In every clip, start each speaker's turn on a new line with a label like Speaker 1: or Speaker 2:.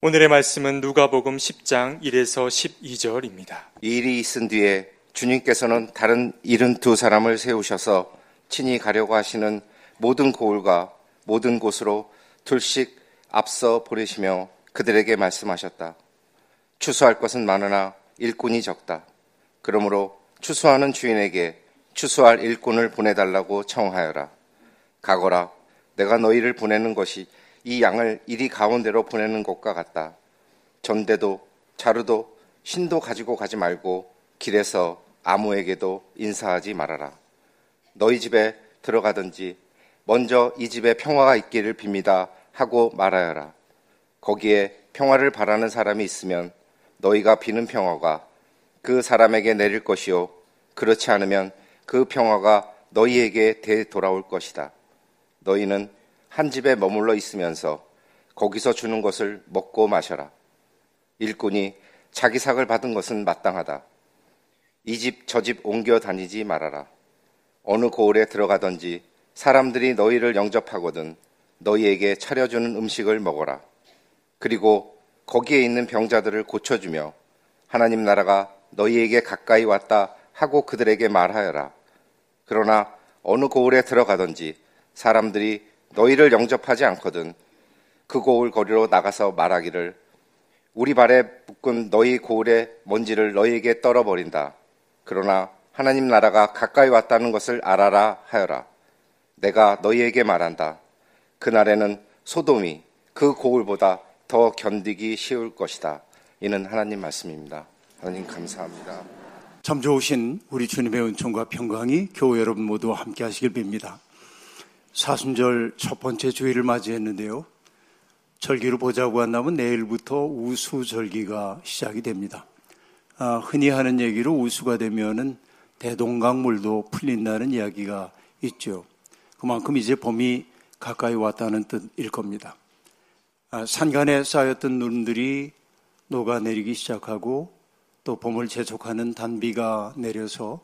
Speaker 1: 오늘의 말씀은 누가복음 10장 1에서 12절입니다.
Speaker 2: 이 일이 있은 뒤에 주님께서는 다른 일흔 두 사람을 세우셔서 친히 가려고 하시는 모든 고을과 모든 곳으로 둘씩 앞서 보내시며 그들에게 말씀하셨다. 추수할 것은 많으나 일꾼이 적다. 그러므로 추수하는 주인에게 추수할 일꾼을 보내달라고 청하여라. 가거라. 내가 너희를 보내는 것이 이 양을 이리 가운데로 보내는 것과 같다. 전대도 자루도 신도 가지고 가지 말고 길에서 아무에게도 인사하지 말아라. 너희 집에 들어가든지 먼저 이 집에 평화가 있기를 빕니다 하고 말하여라. 거기에 평화를 바라는 사람이 있으면 너희가 비는 평화가 그 사람에게 내릴 것이요. 그렇지 않으면 그 평화가 너희에게 되돌아올 것이다. 너희는 한 집에 머물러 있으면서 거기서 주는 것을 먹고 마셔라. 일꾼이 자기 삭을 받은 것은 마땅하다. 이 집 저 집 옮겨 다니지 말아라. 어느 고을에 들어가든지 사람들이 너희를 영접하거든 너희에게 차려주는 음식을 먹어라. 그리고 거기에 있는 병자들을 고쳐주며 하나님 나라가 너희에게 가까이 왔다 하고 그들에게 말하여라. 그러나 어느 고을에 들어가든지 사람들이 너희를 영접하지 않거든 그 고을 거리로 나가서 말하기를 우리 발에 묶은 너희 고을의 먼지를 너희에게 떨어버린다. 그러나 하나님 나라가 가까이 왔다는 것을 알아라 하여라. 내가 너희에게 말한다. 그날에는 소돔이 그 고을보다 더 견디기 쉬울 것이다. 이는 하나님 말씀입니다. 하나님 감사합니다.
Speaker 3: 참 좋으신 우리 주님의 은총과 평강이 교회 여러분 모두 함께 하시길 빕니다. 사순절 첫 번째 주일을 맞이했는데요. 절기를 보자고 한다면 내일부터 우수절기가 시작이 됩니다. 아, 흔히 하는 얘기로 우수가 되면은 대동강물도 풀린다는 이야기가 있죠. 그만큼 이제 봄이 가까이 왔다는 뜻일 겁니다. 아, 산간에 쌓였던 눈들이 녹아내리기 시작하고 또 봄을 재촉하는 단비가 내려서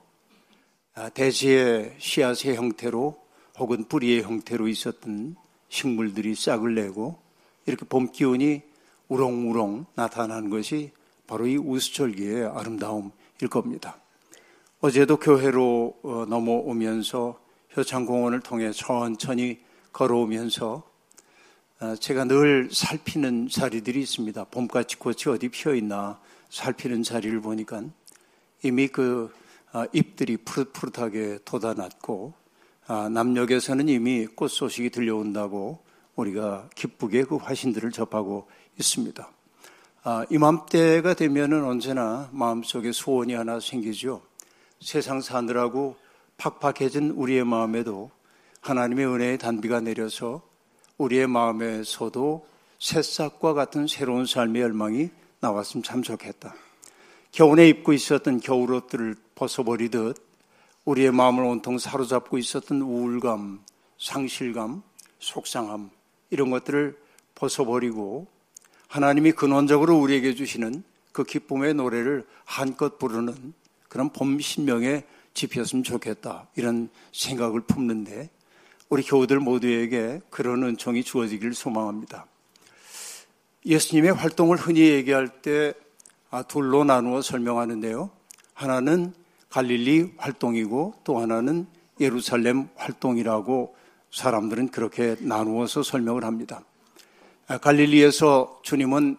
Speaker 3: 아, 대지의 씨앗의 형태로 혹은 뿌리의 형태로 있었던 식물들이 싹을 내고 이렇게 봄 기운이 우렁우렁 나타나는 것이 바로 이 우수절기의 아름다움일 겁니다. 어제도 교회로 어, 넘어오면서 효창공원을 통해 천천히 걸어오면서 어, 제가 늘 살피는 자리들이 있습니다. 봄같이 꽃이 어디 피어 있나 살피는 자리를 보니까 이미 그 어, 잎들이 푸릇푸릇하게 돋아났고 아, 남녘에서는 이미 꽃 소식이 들려온다고 우리가 기쁘게 그 화신들을 접하고 있습니다. 아, 이맘때가 되면은 언제나 마음속에 소원이 하나 생기죠. 세상 사느라고 팍팍해진 우리의 마음에도 하나님의 은혜의 단비가 내려서 우리의 마음에서도 새싹과 같은 새로운 삶의 열망이 나왔으면 참 좋겠다. 겨울에 입고 있었던 겨울옷들을 벗어버리듯 우리의 마음을 온통 사로잡고 있었던 우울감, 상실감, 속상함, 이런 것들을 벗어버리고 하나님이 근원적으로 우리에게 주시는 그 기쁨의 노래를 한껏 부르는 그런 봄 신명에 집혔으면 좋겠다. 이런 생각을 품는데 우리 교우들 모두에게 그런 은총이 주어지기를 소망합니다. 예수님의 활동을 흔히 얘기할 때 아, 둘로 나누어 설명하는데요. 하나는 갈릴리 활동이고 또 하나는 예루살렘 활동이라고 사람들은 그렇게 나누어서 설명을 합니다. 아, 갈릴리에서 주님은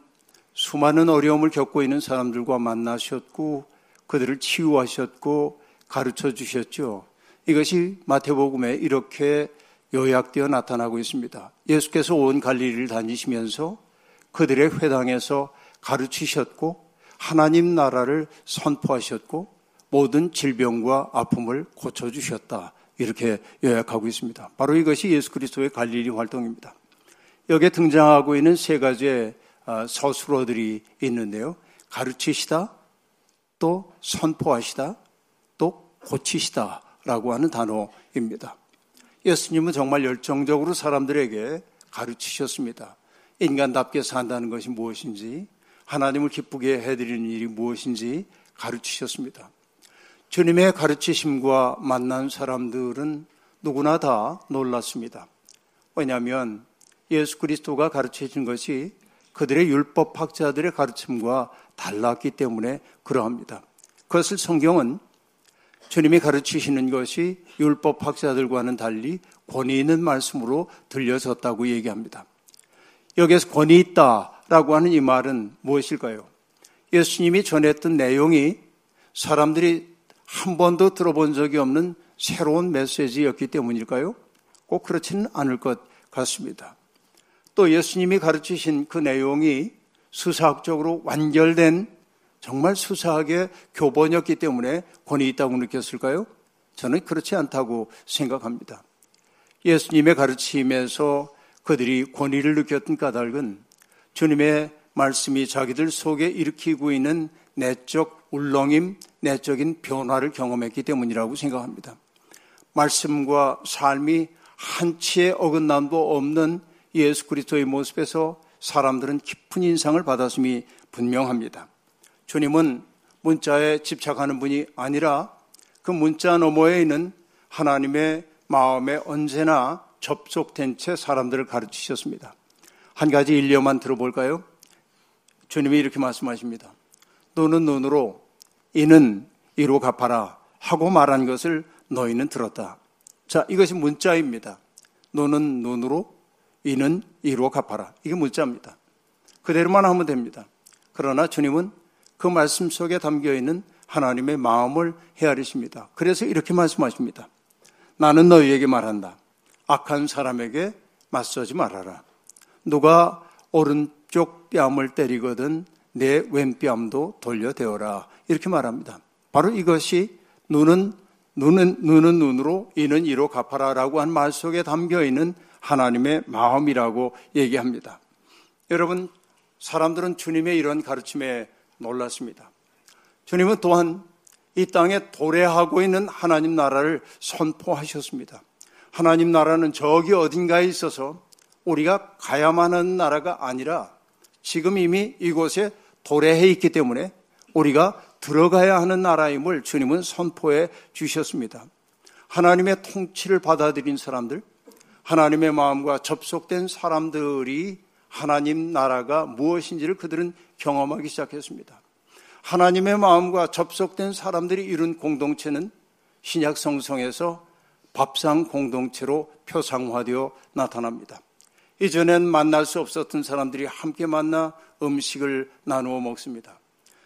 Speaker 3: 수많은 어려움을 겪고 있는 사람들과 만나셨고 그들을 치유하셨고 가르쳐 주셨죠. 이것이 마태복음에 이렇게 요약되어 나타나고 있습니다. 예수께서 온 갈릴리를 다니시면서 그들의 회당에서 가르치셨고 하나님 나라를 선포하셨고 모든 질병과 아픔을 고쳐주셨다. 이렇게 요약하고 있습니다. 바로 이것이 예수 그리스도의 갈릴리 활동입니다. 여기에 등장하고 있는 세 가지의 아, 서술어들이 있는데요. 가르치시다, 또 선포하시다, 또 고치시다 라고 하는 단어입니다. 예수님은 정말 열정적으로 사람들에게 가르치셨습니다. 인간답게 산다는 것이 무엇인지, 하나님을 기쁘게 해드리는 일이 무엇인지 가르치셨습니다. 주님의 가르치심과 만난 사람들은 누구나 다 놀랐습니다. 왜냐하면 예수 그리스도가 가르쳐 준 것이 그들의 율법학자들의 가르침과 달랐기 때문에 그러합니다. 그것을 성경은 주님이 가르치시는 것이 율법학자들과는 달리 권위 있는 말씀으로 들려졌다고 얘기합니다. 여기에서 권위 있다라고 하는 이 말은 무엇일까요? 예수님이 전했던 내용이 사람들이 한 번도 들어본 적이 없는 새로운 메시지였기 때문일까요? 꼭 그렇지는 않을 것 같습니다. 또 예수님이 가르치신 그 내용이 수사학적으로 완결된 정말 수사하게 교본이었기 때문에 권위 있다고 느꼈을까요? 저는 그렇지 않다고 생각합니다. 예수님의 가르침에서 그들이 권위를 느꼈던 까닭은 주님의 말씀이 자기들 속에 일으키고 있는 내적 울렁임, 내적인 변화를 경험했기 때문이라고 생각합니다. 말씀과 삶이 한치의 어긋남도 없는 예수 그리스도의 모습에서 사람들은 깊은 인상을 받았음이 분명합니다. 주님은 문자에 집착하는 분이 아니라 그 문자 너머에 있는 하나님의 마음에 언제나 접속된 채 사람들을 가르치셨습니다. 한 가지 일례만 들어볼까요? 주님이 이렇게 말씀하십니다. 너는 눈으로 이는 이로 갚아라 하고 말한 것을 너희는 들었다. 자, 이것이 문자입니다. 너는 눈으로 이는 이로 갚아라. 이게 문자입니다. 그대로만 하면 됩니다. 그러나 주님은 그 말씀 속에 담겨 있는 하나님의 마음을 헤아리십니다. 그래서 이렇게 말씀하십니다. 나는 너희에게 말한다. 악한 사람에게 맞서지 말아라. 누가 오른쪽 뺨을 때리거든 내 왼뺨도 돌려대어라. 이렇게 말합니다. 바로 이것이 눈은 눈은 눈은 눈으로 이는 이로 갚아라라고 한 말 속에 담겨 있는 하나님의 마음이라고 얘기합니다. 여러분 사람들은 주님의 이런 가르침에 놀랐습니다. 주님은 또한 이 땅에 도래하고 있는 하나님 나라를 선포하셨습니다. 하나님 나라는 저기 어딘가에 있어서 우리가 가야만 하는 나라가 아니라 지금 이미 이곳에 도래해 있기 때문에 우리가 들어가야 하는 나라임을 주님은 선포해 주셨습니다. 하나님의 통치를 받아들인 사람들, 하나님의 마음과 접속된 사람들이 하나님 나라가 무엇인지를 그들은 경험하기 시작했습니다. 하나님의 마음과 접속된 사람들이 이룬 공동체는 신약 성성에서 밥상 공동체로 표상화되어 나타납니다. 이전엔 만날 수 없었던 사람들이 함께 만나 음식을 나누어 먹습니다.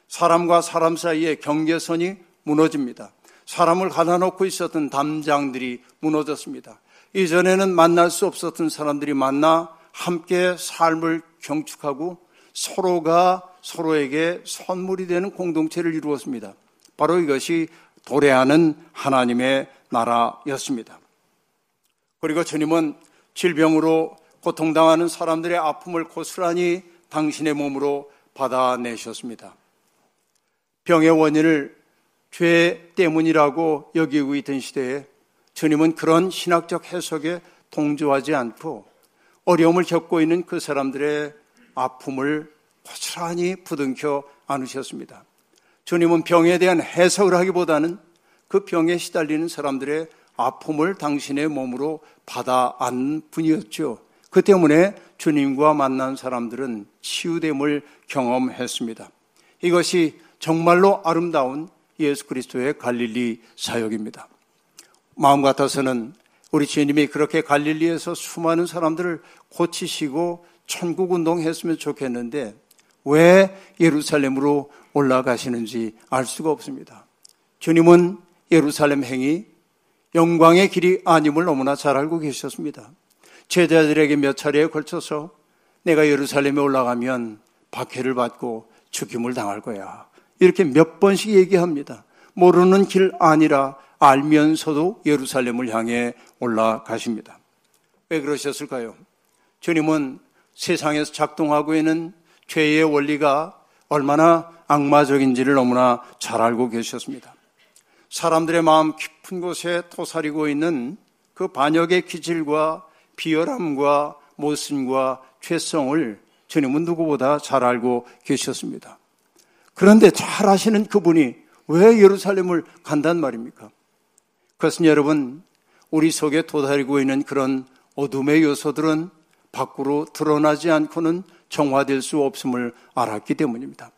Speaker 3: 사람과 사람 사이에 경계선이 무너집니다. 사람을 가다놓고 있었던 담장들이 무너졌습니다. 이전에는 만날 수 없었던 사람들이 만나 함께 삶을 경축하고 서로가 서로에게 선물이 되는 공동체를 이루었습니다. 바로 이것이 도래하는 하나님의 나라였습니다. 그리고 주님은 질병으로 고통당하는 사람들의 아픔을 고스란히 당신의 몸으로 받아내셨습니다. 병의 원인을 죄 때문이라고 여기고 있던 시대에 주님은 그런 신학적 해석에 동조하지 않고 어려움을 겪고 있는 그 사람들의 아픔을 고스란히 부둥켜 안으셨습니다. 주님은 병에 대한 해석을 하기보다는 그 병에 시달리는 사람들의 아픔을 당신의 몸으로 받아 안 분이었죠. 그 때문에 주님과 만난 사람들은 치유됨을 경험했습니다. 이것이 정말로 아름다운 예수 그리스도의 갈릴리 사역입니다. 마음 같아서는 우리 주님이 그렇게 갈릴리에서 수많은 사람들을 고치시고 천국 운동했으면 좋겠는데 왜 예루살렘으로 올라가시는지 알 수가 없습니다. 주님은 예루살렘 행이 영광의 길이 아님을 너무나 잘 알고 계셨습니다. 제자들에게 몇 차례에 걸쳐서 내가 예루살렘에 올라가면 박해를 받고 죽임을 당할 거야. 이렇게 몇 번씩 얘기합니다. 모르는 길 아니라 알면서도 예루살렘을 향해 올라가십니다. 왜 그러셨을까요? 주님은 세상에서 작동하고 있는 죄의 원리가 얼마나 악마적인지를 너무나 잘 알고 계셨습니다. 사람들의 마음 깊은 곳에 토사리고 있는 그 반역의 기질과 비열함과 모순과 죄성을 주님은 누구보다 잘 알고 계셨습니다. 그런데 잘 아시는 그분이 왜 예루살렘을 간단 말입니까? 그것은 여러분, 우리 속에 도사리고 있는 그런 어둠의 요소들은 밖으로 드러나지 않고는 정화될 수 없음을 알았기 때문입니다.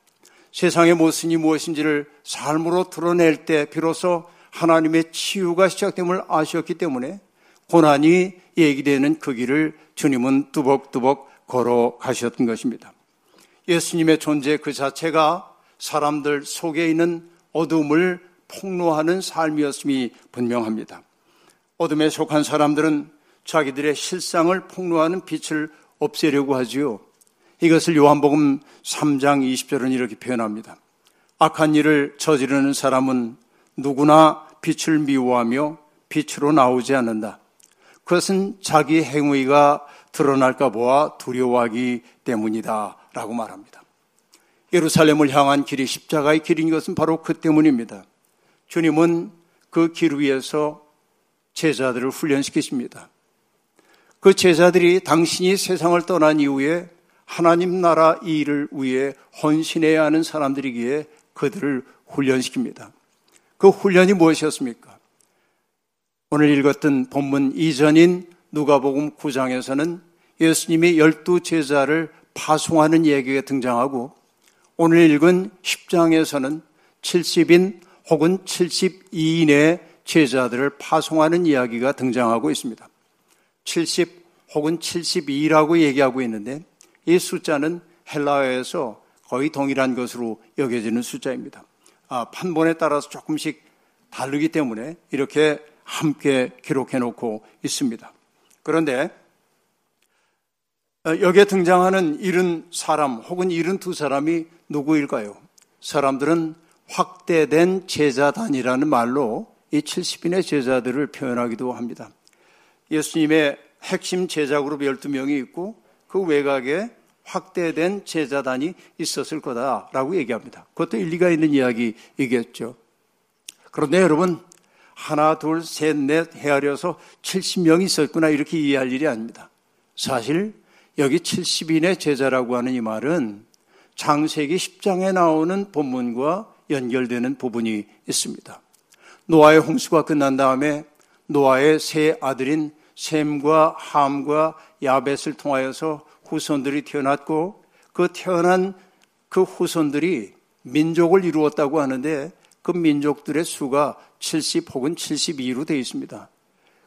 Speaker 3: 세상의 모순이 무엇인지를 삶으로 드러낼 때 비로소 하나님의 치유가 시작됨을 아셨기 때문에 고난이 얘기되는 그 길을 주님은 뚜벅뚜벅 걸어가셨던 것입니다. 예수님의 존재 그 자체가 사람들 속에 있는 어둠을 폭로하는 삶이었음이 분명합니다. 어둠에 속한 사람들은 자기들의 실상을 폭로하는 빛을 없애려고 하지요. 이것을 요한복음 3장 20절은 이렇게 표현합니다. 악한 일을 저지르는 사람은 누구나 빛을 미워하며 빛으로 나오지 않는다. 그것은 자기 행위가 드러날까 보아 두려워하기 때문이다. 라고 말합니다. 예루살렘을 향한 길이 십자가의 길인 것은 바로 그 때문입니다. 주님은 그 길 위에서 제자들을 훈련시키십니다. 그 제자들이 당신이 세상을 떠난 이후에 하나님 나라 일을 위해 헌신해야 하는 사람들이기에 그들을 훈련시킵니다. 그 훈련이 무엇이었습니까? 오늘 읽었던 본문 이전인 누가복음 9장에서는 예수님이 열두 제자를 파송하는 얘기가 등장하고 오늘 읽은 10장에서는 70인 혹은 72인의 제자들을 파송하는 이야기가 등장하고 있습니다. 70 혹은 72라고 얘기하고 있는데 이 숫자는 헬라어에서 거의 동일한 것으로 여겨지는 숫자입니다. 아, 판본에 따라서 조금씩 다르기 때문에 이렇게 함께 기록해 놓고 있습니다. 그런데 어, 여기에 등장하는 이른 사람 혹은 이른 두 사람이 누구일까요? 사람들은 확대된 제자단이라는 말로 이 70인의 제자들을 표현하기도 합니다. 예수님의 핵심 제자 그룹 12명이 있고 그 외곽에 확대된 제자단이 있었을 거다라고 얘기합니다. 그것도 일리가 있는 이야기이겠죠. 그런데 여러분, 하나, 둘, 셋, 넷 헤아려서 70명이 있었구나 이렇게 이해할 일이 아닙니다. 사실 여기 70인의 제자라고 하는 이 말은 장세기 10장에 나오는 본문과 연결되는 부분이 있습니다. 노아의 홍수가 끝난 다음에 노아의 세 아들인 셈과 함과 야벳을 통하여서 후손들이 태어났고 그 태어난 그 후손들이 민족을 이루었다고 하는데 그 민족들의 수가 70 혹은 72로 되어 있습니다.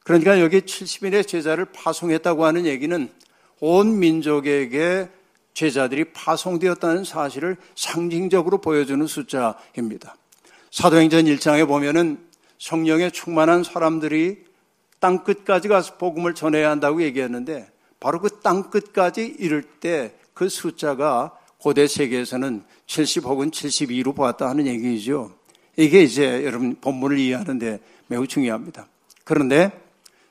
Speaker 3: 그러니까 여기 70인의 제자를 파송했다고 하는 얘기는 온 민족에게 제자들이 파송되었다는 사실을 상징적으로 보여주는 숫자입니다. 사도행전 1장에 보면은 성령에 충만한 사람들이 땅 끝까지 가서 복음을 전해야 한다고 얘기했는데 바로 그 땅 끝까지 이를 때 그 숫자가 고대 세계에서는 70 혹은 72로 보았다 하는 얘기이죠. 이게 이제 여러분 본문을 이해하는데 매우 중요합니다. 그런데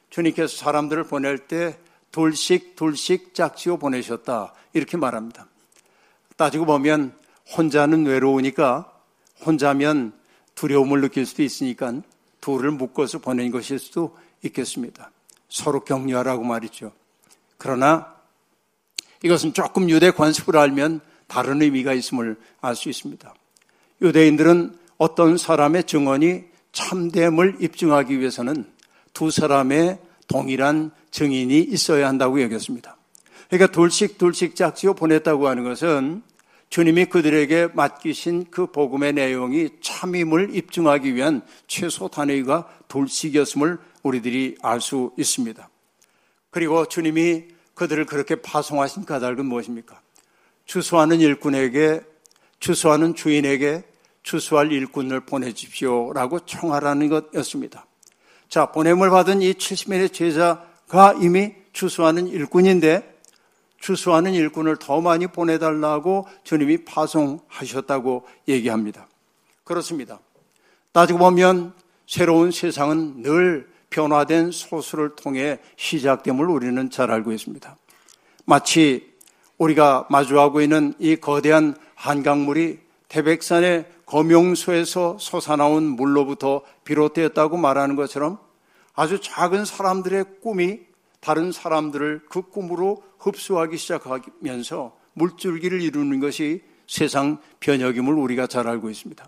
Speaker 3: 주님께서 사람들을 보낼 때 둘씩 둘씩 짝지어 보내셨다 이렇게 말합니다. 따지고 보면 혼자는 외로우니까 혼자면 두려움을 느낄 수도 있으니까 둘을 묶어서 보낸 것일 수도 있겠습니다. 서로 격려하라고 말이죠. 그러나 이것은 조금 유대 관습을 알면 다른 의미가 있음을 알 수 있습니다. 유대인들은 어떤 사람의 증언이 참됨을 입증하기 위해서는 두 사람의 동일한 증인이 있어야 한다고 여겼습니다. 그러니까 둘씩 둘씩 짝지어 보냈다고 하는 것은 주님이 그들에게 맡기신 그 복음의 내용이 참임을 입증하기 위한 최소 단위가 둘씩이었음을 우리들이 알 수 있습니다. 그리고 주님이 그들을 그렇게 파송하신 까닭은 무엇입니까? 추수하는 일꾼에게, 추수하는 주인에게 추수할 일꾼을 보내십시오라고 청하라는 것이었습니다. 자, 보냄을 받은 이 70명의 제자가 이미 추수하는 일꾼인데 추수하는 일꾼을 더 많이 보내달라고 주님이 파송하셨다고 얘기합니다. 그렇습니다. 따지고 보면 새로운 세상은 늘 변화된 소수를 통해 시작됨을 우리는 잘 알고 있습니다. 마치 우리가 마주하고 있는 이 거대한 한강물이 태백산의 검용소에서 솟아나온 물로부터 비롯되었다고 말하는 것처럼 아주 작은 사람들의 꿈이 다른 사람들을 그 꿈으로 흡수하기 시작하면서 물줄기를 이루는 것이 세상 변혁임을 우리가 잘 알고 있습니다.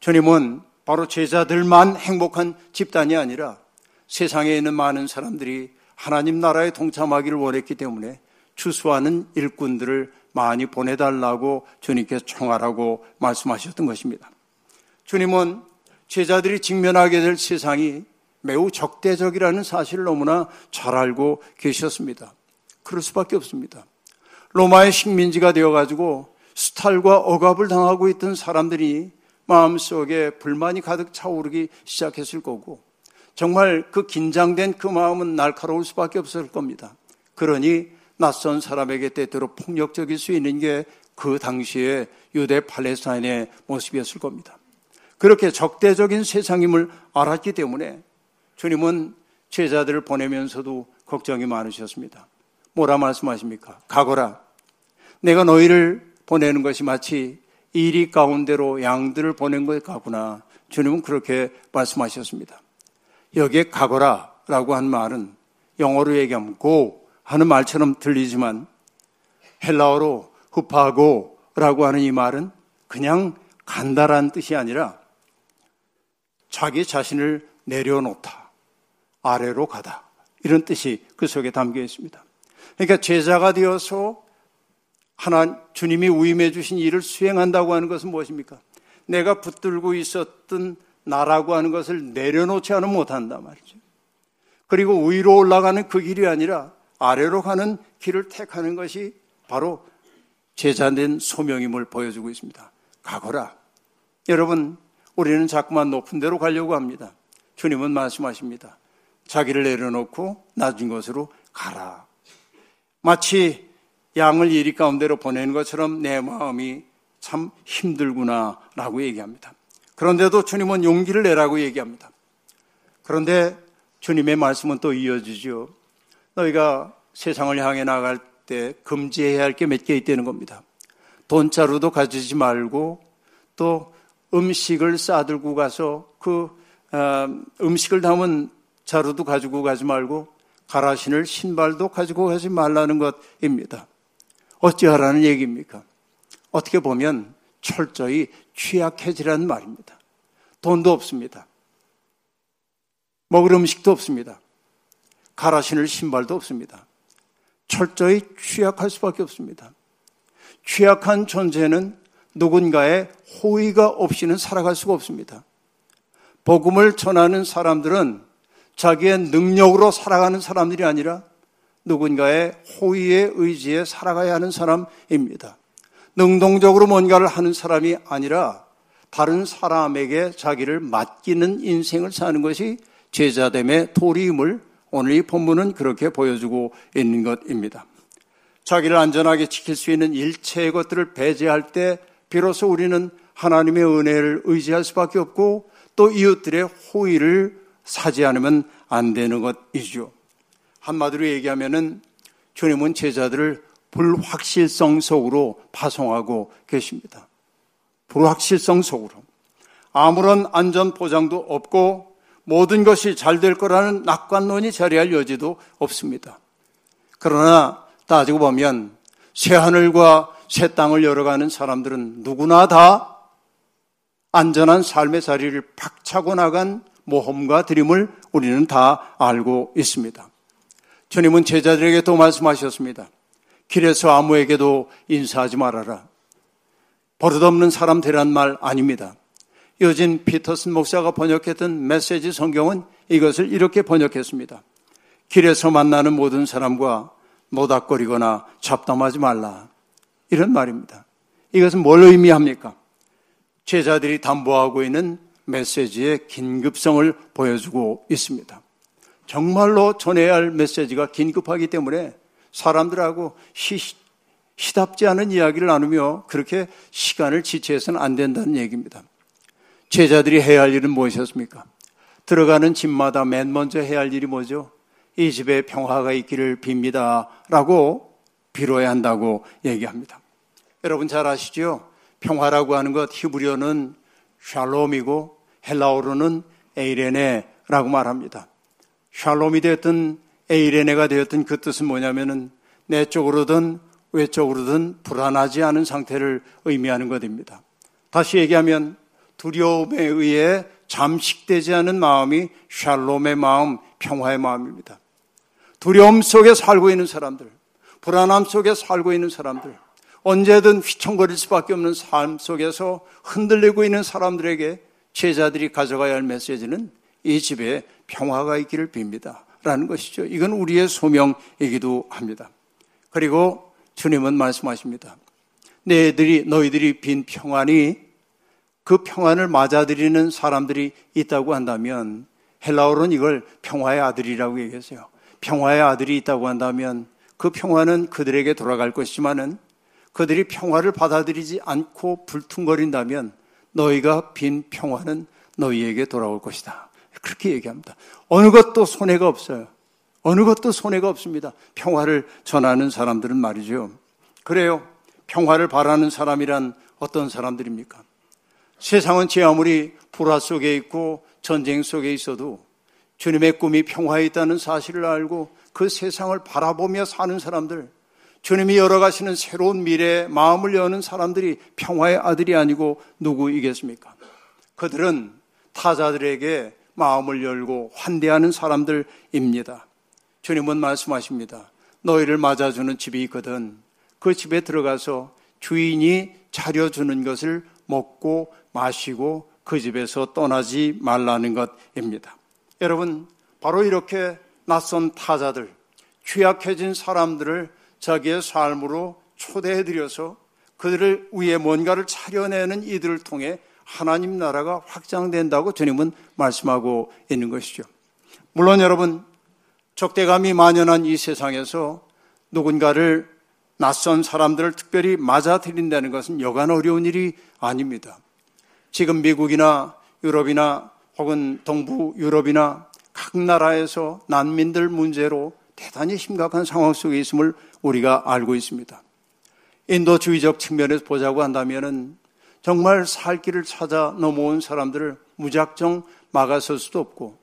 Speaker 3: 주님은 바로 제자들만 행복한 집단이 아니라 세상에 있는 많은 사람들이 하나님 나라에 동참하기를 원했기 때문에 추수하는 일꾼들을 많이 보내달라고 주님께 청하라고 말씀하셨던 것입니다. 주님은 제자들이 직면하게 될 세상이 매우 적대적이라는 사실을 너무나 잘 알고 계셨습니다. 그럴 수밖에 없습니다. 로마의 식민지가 되어가지고 수탈과 억압을 당하고 있던 사람들이 마음속에 불만이 가득 차오르기 시작했을 거고 정말 그 긴장된 그 마음은 날카로울 수밖에 없을 겁니다. 그러니 낯선 사람에게 때때로 폭력적일 수 있는 게 그 당시에 유대 팔레스타인의 모습이었을 겁니다. 그렇게 적대적인 세상임을 알았기 때문에 주님은 제자들을 보내면서도 걱정이 많으셨습니다. 뭐라 말씀하십니까? 가거라. 내가 너희를 보내는 것이 마치 이리 가운데로 양들을 보낸 것 같구나. 주님은 그렇게 말씀하셨습니다. 여기에 가거라 라고 한 말은 영어로 얘기하면 go 하는 말처럼 들리지만 헬라어로 흡하고 라고 하는 이 말은 그냥 간다란 뜻이 아니라 자기 자신을 내려놓다. 아래로 가다. 이런 뜻이 그 속에 담겨 있습니다. 그러니까 제자가 되어서 하나 주님이 위임해 주신 일을 수행한다고 하는 것은 무엇입니까? 내가 붙들고 있었던 나라고 하는 것을 내려놓지 않으면 못한다 말이죠. 그리고 위로 올라가는 그 길이 아니라 아래로 가는 길을 택하는 것이 바로 제자된 소명임을 보여주고 있습니다. 가거라. 여러분, 우리는 자꾸만 높은 데로 가려고 합니다. 주님은 말씀하십니다. 자기를 내려놓고 낮은 곳으로 가라. 마치 양을 이리 가운데로 보내는 것처럼 내 마음이 참 힘들구나 라고 얘기합니다. 그런데도 주님은 용기를 내라고 얘기합니다. 그런데 주님의 말씀은 또 이어지죠. 너희가 세상을 향해 나갈 때 금지해야 할 게 몇 개 있다는 겁니다. 돈자루도 가지지 말고 또 음식을 싸들고 가서 그 어, 음식을 담은 자루도 가지고 가지 말고 가라 신을 신발도 가지고 가지 말라는 것입니다. 어찌하라는 얘기입니까? 어떻게 보면 철저히 취약해지라는 말입니다. 돈도 없습니다. 먹을 음식도 없습니다. 가라 신을 신발도 없습니다. 철저히 취약할 수밖에 없습니다. 취약한 존재는 누군가의 호의가 없이는 살아갈 수가 없습니다. 복음을 전하는 사람들은 자기의 능력으로 살아가는 사람들이 아니라 누군가의 호의의 의지에 살아가야 하는 사람입니다. 능동적으로 뭔가를 하는 사람이 아니라 다른 사람에게 자기를 맡기는 인생을 사는 것이 제자됨의 도리임을 오늘 이 본문은 그렇게 보여주고 있는 것입니다. 자기를 안전하게 지킬 수 있는 일체의 것들을 배제할 때 비로소 우리는 하나님의 은혜를 의지할 수밖에 없고 또 이웃들의 호의를 사지 않으면 안 되는 것이죠. 한마디로 얘기하면은 주님은 제자들을 불확실성 속으로 파송하고 계십니다. 불확실성 속으로. 아무런 안전 보장도 없고 모든 것이 잘 될 거라는 낙관론이 자리할 여지도 없습니다. 그러나 따지고 보면 새하늘과 새 땅을 열어가는 사람들은 누구나 다 안전한 삶의 자리를 박차고 나간 모험과 드림을 우리는 다 알고 있습니다. 주님은 제자들에게 또 말씀하셨습니다. 길에서 아무에게도 인사하지 말아라. 버릇없는 사람 되란 말 아닙니다. 요진 피터슨 목사가 번역했던 메시지 성경은 이것을 이렇게 번역했습니다. 길에서 만나는 모든 사람과 노닥거리거나 잡담하지 말라. 이런 말입니다. 이것은 뭘 의미합니까? 제자들이 담보하고 있는 메시지의 긴급성을 보여주고 있습니다. 정말로 전해야 할 메시지가 긴급하기 때문에 사람들하고 시, 시답지 않은 이야기를 나누며 그렇게 시간을 지체해서는 안 된다는 얘기입니다. 제자들이 해야 할 일은 무엇이었습니까? 들어가는 집마다 맨 먼저 해야 할 일이 뭐죠? 이 집에 평화가 있기를 빕니다. 라고 빌어야 한다고 얘기합니다. 여러분 잘 아시죠? 평화라고 하는 것 히브리어는 샬롬이고 헬라어로는 에이레네라고 말합니다. 샬롬이 되었든 에이레네가 되었든 그 뜻은 뭐냐면은 내 쪽으로든 외적으로든 불안하지 않은 상태를 의미하는 것입니다. 다시 얘기하면 두려움에 의해 잠식되지 않은 마음이 샬롬의 마음, 평화의 마음입니다. 두려움 속에 살고 있는 사람들, 불안함 속에 살고 있는 사람들, 언제든 휘청거릴 수밖에 없는 삶 속에서 흔들리고 있는 사람들에게 제자들이 가져가야 할 메시지는 이 집에 평화가 있기를 빕니다. 라는 것이죠. 이건 우리의 소명이기도 합니다. 그리고 주님은 말씀하십니다. 너희들이, 너희들이 빈 평안이 그 평안을 맞아들이는 사람들이 있다고 한다면 헬라어로는 이걸 평화의 아들이라고 얘기했어요. 평화의 아들이 있다고 한다면 그 평화는 그들에게 돌아갈 것이지만은 그들이 평화를 받아들이지 않고 불퉁거린다면 너희가 빈 평화는 너희에게 돌아올 것이다. 그렇게 얘기합니다. 어느 것도 손해가 없어요. 어느 것도 손해가 없습니다. 평화를 전하는 사람들은 말이죠. 그래요. 평화를 바라는 사람이란 어떤 사람들입니까? 세상은 제 아무리 불화 속에 있고 전쟁 속에 있어도 주님의 꿈이 평화에 있다는 사실을 알고 그 세상을 바라보며 사는 사람들, 주님이 열어가시는 새로운 미래에 마음을 여는 사람들이 평화의 아들이 아니고 누구이겠습니까? 그들은 타자들에게 마음을 열고 환대하는 사람들입니다. 주님은 말씀하십니다. 너희를 맞아주는 집이 있거든. 그 집에 들어가서 주인이 차려주는 것을 먹고 마시고 그 집에서 떠나지 말라는 것입니다. 여러분, 바로 이렇게 낯선 타자들, 취약해진 사람들을 자기의 삶으로 초대해드려서 그들을 위해 뭔가를 차려내는 이들을 통해 하나님 나라가 확장된다고 주님은 말씀하고 있는 것이죠. 물론 여러분, 적대감이 만연한 이 세상에서 누군가를 낯선 사람들을 특별히 맞아들인다는 것은 여간 어려운 일이 아닙니다. 지금 미국이나 유럽이나 혹은 동부 유럽이나 각 나라에서 난민들 문제로 대단히 심각한 상황 속에 있음을 우리가 알고 있습니다. 인도주의적 측면에서 보자고 한다면 정말 살 길을 찾아 넘어온 사람들을 무작정 막아설 수도 없고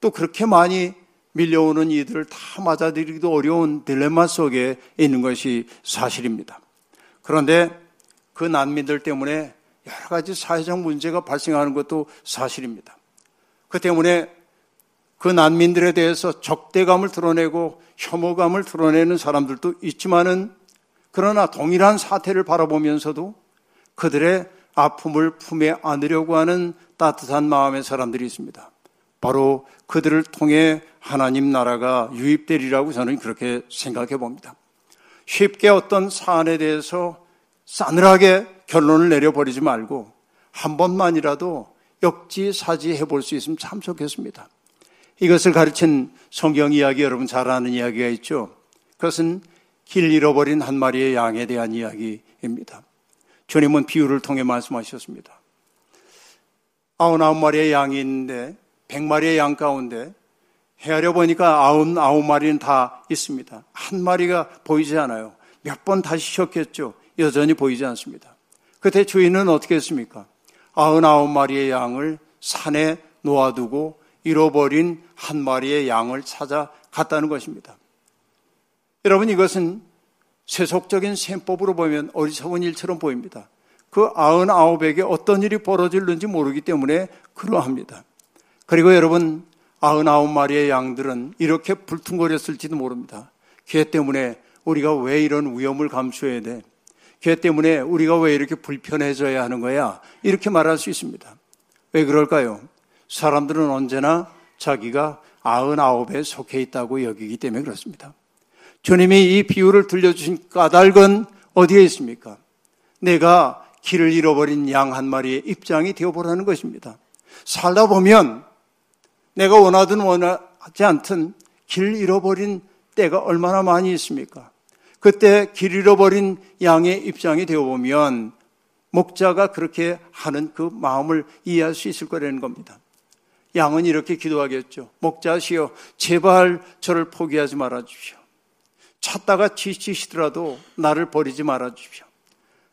Speaker 3: 또 그렇게 많이 밀려오는 이들을 다 맞아들이기도 어려운 딜레마 속에 있는 것이 사실입니다. 그런데 그 난민들 때문에 여러 가지 사회적 문제가 발생하는 것도 사실입니다. 그 때문에 그 난민들에 대해서 적대감을 드러내고 혐오감을 드러내는 사람들도 있지만은 그러나 동일한 사태를 바라보면서도 그들의 아픔을 품에 안으려고 하는 따뜻한 마음의 사람들이 있습니다. 바로 그들을 통해 하나님 나라가 유입되리라고 저는 그렇게 생각해 봅니다. 쉽게 어떤 사안에 대해서 싸늘하게 결론을 내려버리지 말고 한 번만이라도 역지사지해 볼 수 있으면 참 좋겠습니다. 이것을 가르친 성경 이야기 여러분 잘 아는 이야기가 있죠. 그것은 길 잃어버린 한 마리의 양에 대한 이야기입니다. 주님은 비유를 통해 말씀하셨습니다. 아흔아홉 마리의 양이 있는데 백 마리의 양 가운데 헤아려 보니까 아흔 아홉 마리는 다 있습니다. 한 마리가 보이지 않아요. 몇 번 다시 쉬었겠죠. 여전히 보이지 않습니다. 그때 주인은 어떻게 했습니까? 아흔아홉 마리의 양을 산에 놓아두고 잃어버린 한 마리의 양을 찾아 갔다는 것입니다. 여러분 이것은 세속적인 셈법으로 보면 어리석은 일처럼 보입니다. 그 아흔아홉에게 어떤 일이 벌어질는지 모르기 때문에 그러합니다. 그리고 여러분 아흔아홉 마리의 양들은 이렇게 불퉁거렸을지도 모릅니다. 걔 때문에 우리가 왜 이런 위험을 감수해야 돼? 걔 때문에 우리가 왜 이렇게 불편해져야 하는 거야? 이렇게 말할 수 있습니다. 왜 그럴까요? 사람들은 언제나 자기가 아흔아홉에 속해 있다고 여기기 때문에 그렇습니다. 주님이 이 비유를 들려주신 까닭은 어디에 있습니까? 내가 길을 잃어버린 양 한 마리의 입장이 되어보라는 것입니다. 살다 보면 내가 원하든 원하지 않든 길 잃어버린 때가 얼마나 많이 있습니까? 그때 길 잃어버린 양의 입장이 되어보면 목자가 그렇게 하는 그 마음을 이해할 수 있을 거라는 겁니다. 양은 이렇게 기도하겠죠. 목자시여, 제발 저를 포기하지 말아 주십시오. 찾다가 지치시더라도 나를 버리지 말아 주십시오.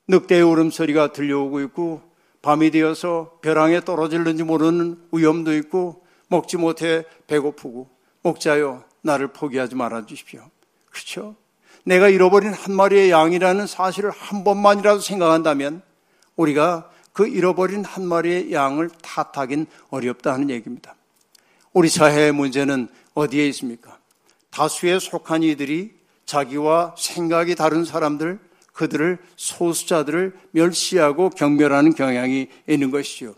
Speaker 3: 늑대의 울음소리가 들려오고 있고 밤이 되어서 벼랑에 떨어질는지 모르는 위험도 있고 먹지 못해 배고프고 목자여 나를 포기하지 말아 주십시오. 그렇죠? 내가 잃어버린 한 마리의 양이라는 사실을 한 번만이라도 생각한다면 우리가 그 잃어버린 한 마리의 양을 탓하긴 어렵다 하는 얘기입니다. 우리 사회의 문제는 어디에 있습니까? 다수에 속한 이들이 자기와 생각이 다른 사람들, 그들을 소수자들을 멸시하고 경멸하는 경향이 있는 것이죠.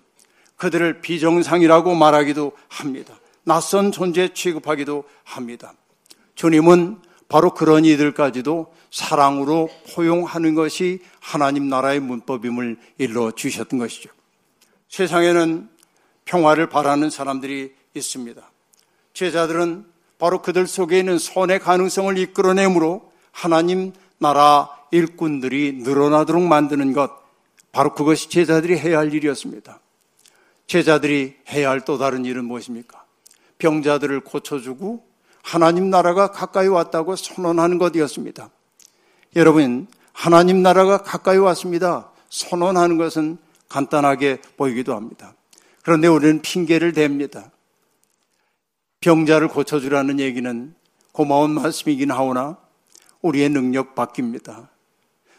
Speaker 3: 그들을 비정상이라고 말하기도 합니다. 낯선 존재 취급하기도 합니다. 주님은 바로 그런 이들까지도 사랑으로 포용하는 것이 하나님 나라의 문법임을 일러 주셨던 것이죠. 세상에는 평화를 바라는 사람들이 있습니다. 제자들은 바로 그들 속에 있는 선의 가능성을 이끌어내므로 하나님 나라 일꾼들이 늘어나도록 만드는 것, 바로 그것이 제자들이 해야 할 일이었습니다. 제자들이 해야 할 또 다른 일은 무엇입니까? 병자들을 고쳐주고 하나님 나라가 가까이 왔다고 선언하는 것이었습니다. 여러분, 하나님 나라가 가까이 왔습니다. 선언하는 것은 간단하게 보이기도 합니다. 그런데 우리는 핑계를 댑니다. 병자를 고쳐주라는 얘기는 고마운 말씀이긴 하오나 우리의 능력 바뀝니다.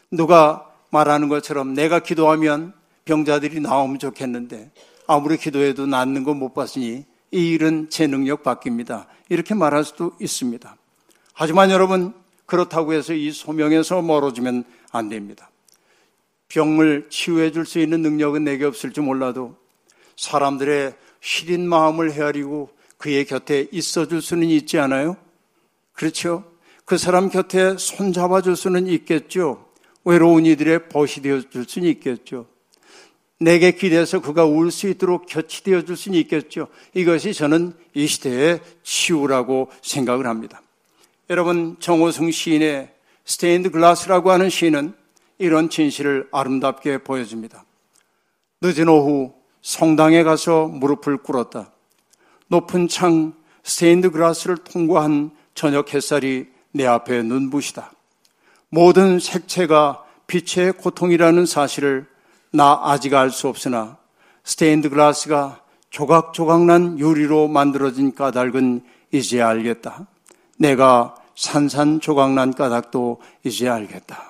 Speaker 3: 누가 말하는 것처럼 내가 기도하면 병자들이 나오면 좋겠는데 아무리 기도해도 낫는 거 못 봤으니 이 일은 제 능력 바뀝니다. 이렇게 말할 수도 있습니다. 하지만 여러분, 그렇다고 해서 이 소명에서 멀어지면 안 됩니다. 병을 치유해 줄 수 있는 능력은 내게 없을지 몰라도 사람들의 시린 마음을 헤아리고 그의 곁에 있어 줄 수는 있지 않아요? 그렇죠? 그 사람 곁에 손 잡아 줄 수는 있겠죠. 외로운 이들의 벗이 되어 줄 수는 있겠죠. 내게 기대서 그가 울 수 있도록 곁이 되어 줄 수는 있겠죠. 이것이 저는 이 시대의 치유라고 생각을 합니다. 여러분, 정호승 시인의 스테인드 글라스라고 하는 시는 이런 진실을 아름답게 보여줍니다. 늦은 오후 성당에 가서 무릎을 꿇었다. 높은 창 스테인드 글라스를 통과한 저녁 햇살이 내 앞에 눈부시다. 모든 색채가 빛의 고통이라는 사실을 나 아직 알 수 없으나 스테인드 글라스가 조각조각 난 유리로 만들어진 까닭은 이제 알겠다. 내가 산산조각난 까닭도 이제 알겠다.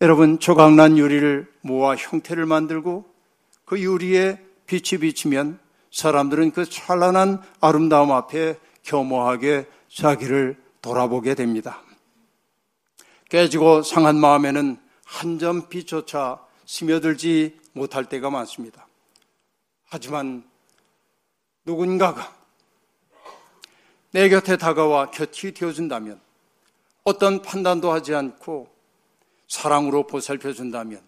Speaker 3: 여러분, 조각난 유리를 모아 형태를 만들고 그 유리에 빛이 비치면 사람들은 그 찬란한 아름다움 앞에 겸허하게 자기를 돌아보게 됩니다. 깨지고 상한 마음에는 한 점 빛조차 스며들지 못할 때가 많습니다. 하지만 누군가가 내 곁에 다가와 곁이 되어준다면 어떤 판단도 하지 않고 사랑으로 보살펴준다면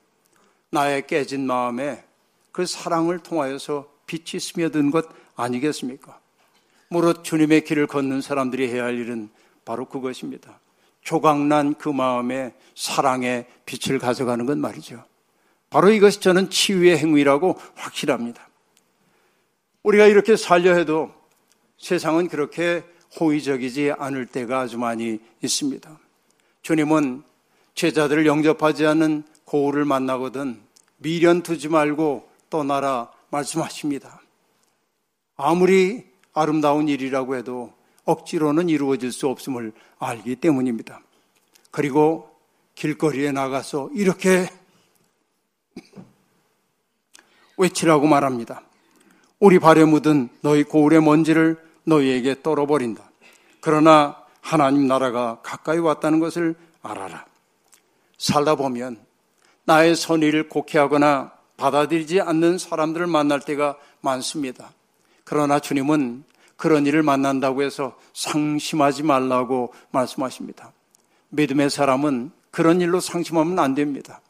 Speaker 3: 나의 깨진 마음에 그 사랑을 통하여서 빛이 스며든 것 아니겠습니까? 무릇 주님의 길을 걷는 사람들이 해야 할 일은 바로 그것입니다. 조각난 그 마음에 사랑의 빛을 가져가는 것 말이죠. 바로 이것이 저는 치유의 행위라고 확실합니다. 우리가 이렇게 살려 해도 세상은 그렇게 호의적이지 않을 때가 아주 많이 있습니다. 주님은 제자들을 영접하지 않는 고울을 만나거든 미련 두지 말고 떠나라 말씀하십니다. 아무리 아름다운 일이라고 해도 억지로는 이루어질 수 없음을 알기 때문입니다. 그리고 길거리에 나가서 이렇게 외치라고 말합니다. 우리 발에 묻은 너희 고울의 먼지를 너희에게 떨어버린다. 그러나 하나님 나라가 가까이 왔다는 것을 알아라. 살다 보면 나의 선의를 곡해하거나 받아들이지 않는 사람들을 만날 때가 많습니다. 그러나 주님은 그런 일을 만난다고 해서 상심하지 말라고 말씀하십니다. 믿음의 사람은 그런 일로 상심하면 안 됩니다.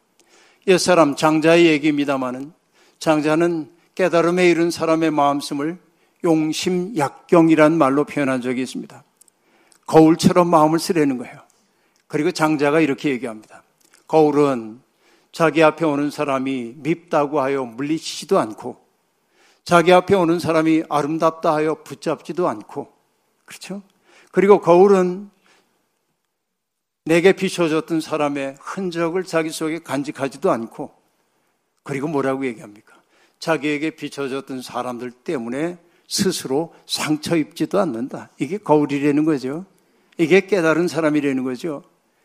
Speaker 3: 옛사람 장자의 얘기입니다마는 장자는 깨달음에 이른 사람의 마음씀을 용심약경이란 말로 표현한 적이 있습니다. 거울처럼 마음을 쓰려는 거예요. 그리고 장자가 이렇게 얘기합니다. 거울은 자기 앞에 오는 사람이 밉다고 하여 물리치지도 않고 자기 앞에 오는 사람이 아름답다 하여 붙잡지도 않고 그렇죠? 그리고 거울은 내게 비춰졌던 사람의 흔적을 자기 속에 간직하지도 않고 그리고 뭐라고 얘기합니까? 자기에게 비춰졌던 사람들 때문에 스스로 상처 입지도 않는다. 이게 거울이라는 거죠. 이게 깨달은 사람이라는 거죠.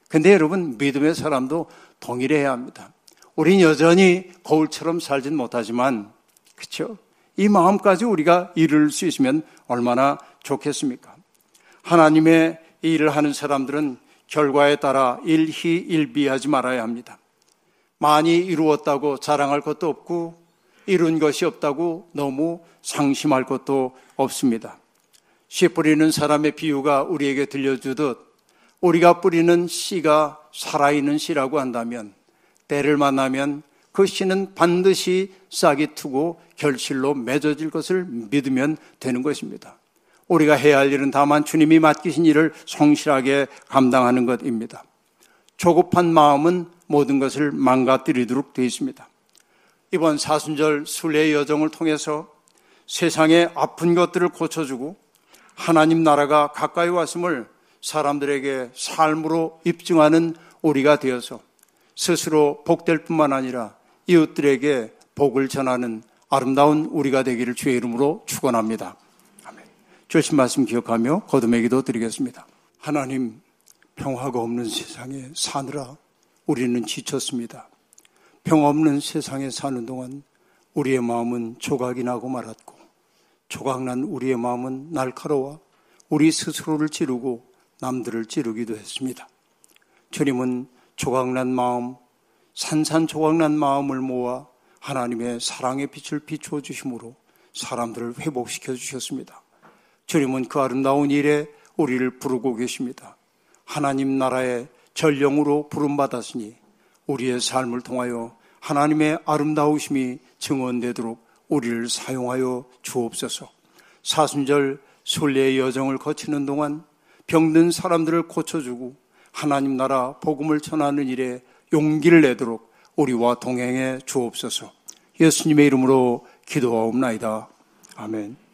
Speaker 3: 근데 여러분, 믿음의 사람도 동일해야 합니다. 우린 여전히 거울처럼 살진 못하지만, 그렇죠? 이 마음까지 우리가 이룰 수 있으면 얼마나 좋겠습니까? 하나님의 일을 하는 사람들은 결과에 따라 일희일비하지 말아야 합니다. 많이 이루었다고 자랑할 것도 없고 이룬 것이 없다고 너무 상심할 것도 없습니다. 씨 뿌리는 사람의 비유가 우리에게 들려주듯 우리가 뿌리는 씨가 살아있는 씨라고 한다면 때를 만나면 그 씨는 반드시 싹이 트고 결실로 맺어질 것을 믿으면 되는 것입니다. 우리가 해야 할 일은 다만 주님이 맡기신 일을 성실하게 감당하는 것입니다. 조급한 마음은 모든 것을 망가뜨리도록 되어 있습니다. 이번 사순절 순례의 여정을 통해서 세상의 아픈 것들을 고쳐주고 하나님 나라가 가까이 왔음을 사람들에게 삶으로 입증하는 우리가 되어서 스스로 복될 뿐만 아니라 이웃들에게 복을 전하는 아름다운 우리가 되기를 주의 이름으로 축원합니다. 주신 말씀 기억하며 거듭의 기도 드리겠습니다. 하나님 평화가 없는 세상에 사느라 우리는 지쳤습니다. 평화 없는 세상에 사는 동안 우리의 마음은 조각이 나고 말았고 조각난 우리의 마음은 날카로워 우리 스스로를 찌르고 남들을 찌르기도 했습니다. 주님은 조각난 마음, 산산조각난 마음을 모아 하나님의 사랑의 빛을 비추어 주심으로 사람들을 회복시켜 주셨습니다. 주님은 그 아름다운 일에 우리를 부르고 계십니다. 하나님 나라의 전령으로 부름받았으니 우리의 삶을 통하여 하나님의 아름다우심이 증언되도록 우리를 사용하여 주옵소서. 사순절 순례의 여정을 거치는 동안 병든 사람들을 고쳐주고 하나님 나라 복음을 전하는 일에 용기를 내도록 우리와 동행해 주옵소서. 예수님의 이름으로 기도하옵나이다. 아멘.